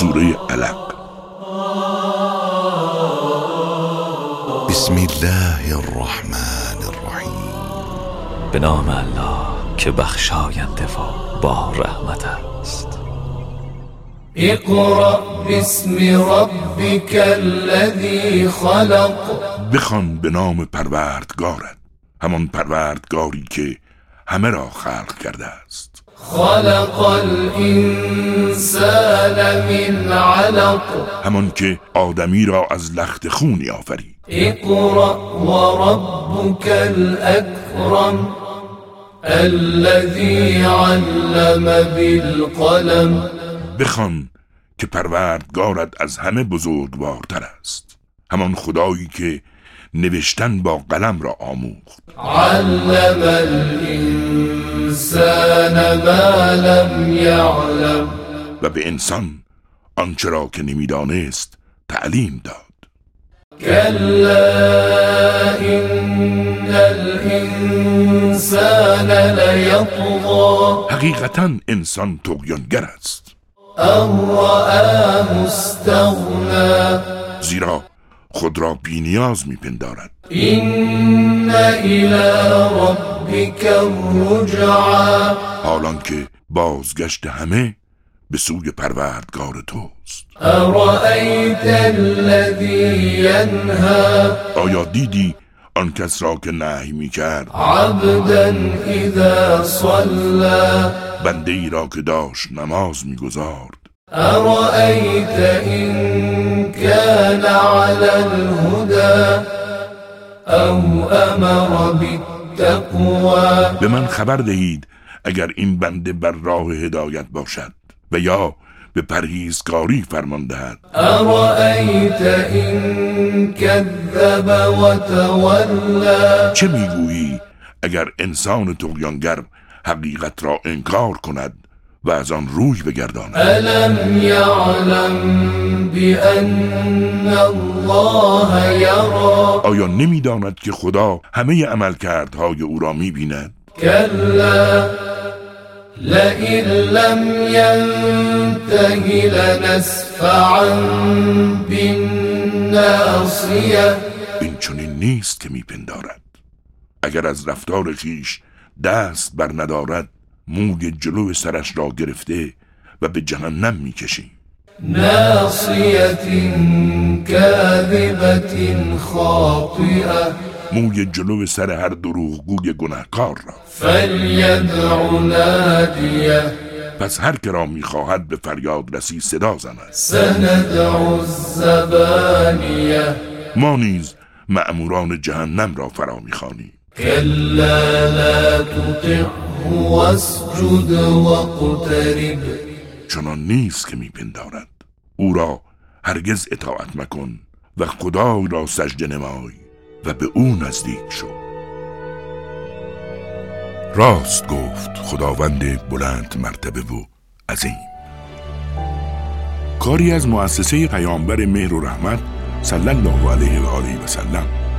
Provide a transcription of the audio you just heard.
سوره علق. بسم الله الرحمن الرحیم. به نام الله که بخشاینده و با رحمت است. اقرأ باسم ربك الذي خلق. بخوان به نام پروردگارت همان پروردگاری که همه را خلق کرده است. خلق الانسان من علق. همان که آدمی را از لخت خونی آفرید اقرأ وربك الاكرم الذي علم بالقلم. بخوان که پروردگارت از همه بزرگوارتر است. همان خدایی که نوشتن با قلم را آموخت. علم الانسان ما لم يعلم. و به انسان آنچه را که نمی‌دانست تعلیم داد. كلا إن الإنسان ليطغى حقیقتا انسان تقیانگر است. أن رآه استغنى زیرا خود را بینیاز میپندارد. الرجعى. حالان که بازگشت همه به سوی پروردگار توست. آیا دیدی آن کس را که نهی می کرد عبدا صلى. بنده ای را که داشت نماز می‌گذارد. أرأيت إن كان على الهدى أو أمر بالتقوى؟ به من خبر دهید اگر این بنده بر راه هدایت باشد و یا به پرهیزکاری فرمان دهد. أرأيت إن كذب وتولى؟ چه می‌گویی؟ اگر انسان تقیانگر حقیقت را انکار کند و از آن روی بگرداند ألم يعلم بأن الله يرى؟ آیا نمی‌داند که خدا همه عملکردهای او را می‌بیند؟ كلا لئن لم ينته لنسفعا بالناصية. این چنین نیست که میپندارد. اگر از رفتار خیش دست بر ندارد موی جلو سرش را گرفته و به جهنم می‌کشی ناصية كاذبة خاطئة موی جلو سر هر دروغگوی گناهکار را. فليدع ناديه پس هر که را می‌خواهد به فریاد رسی صدا زند. سندع الزبانية ما نیز مأموران جهنم را فرا می‌خوانیم. كلا لا تطعه واسجد واقترب چنان نیست که میپندارد. او را هرگز اطاعت مکن و خدای را سجده نمای و به او نزدیک شو. راست گفت خداوند بلند مرتبه و عظیم. کاری از مؤسسه پیامبر مهر و رحمت صلی الله علیه و آله و سلم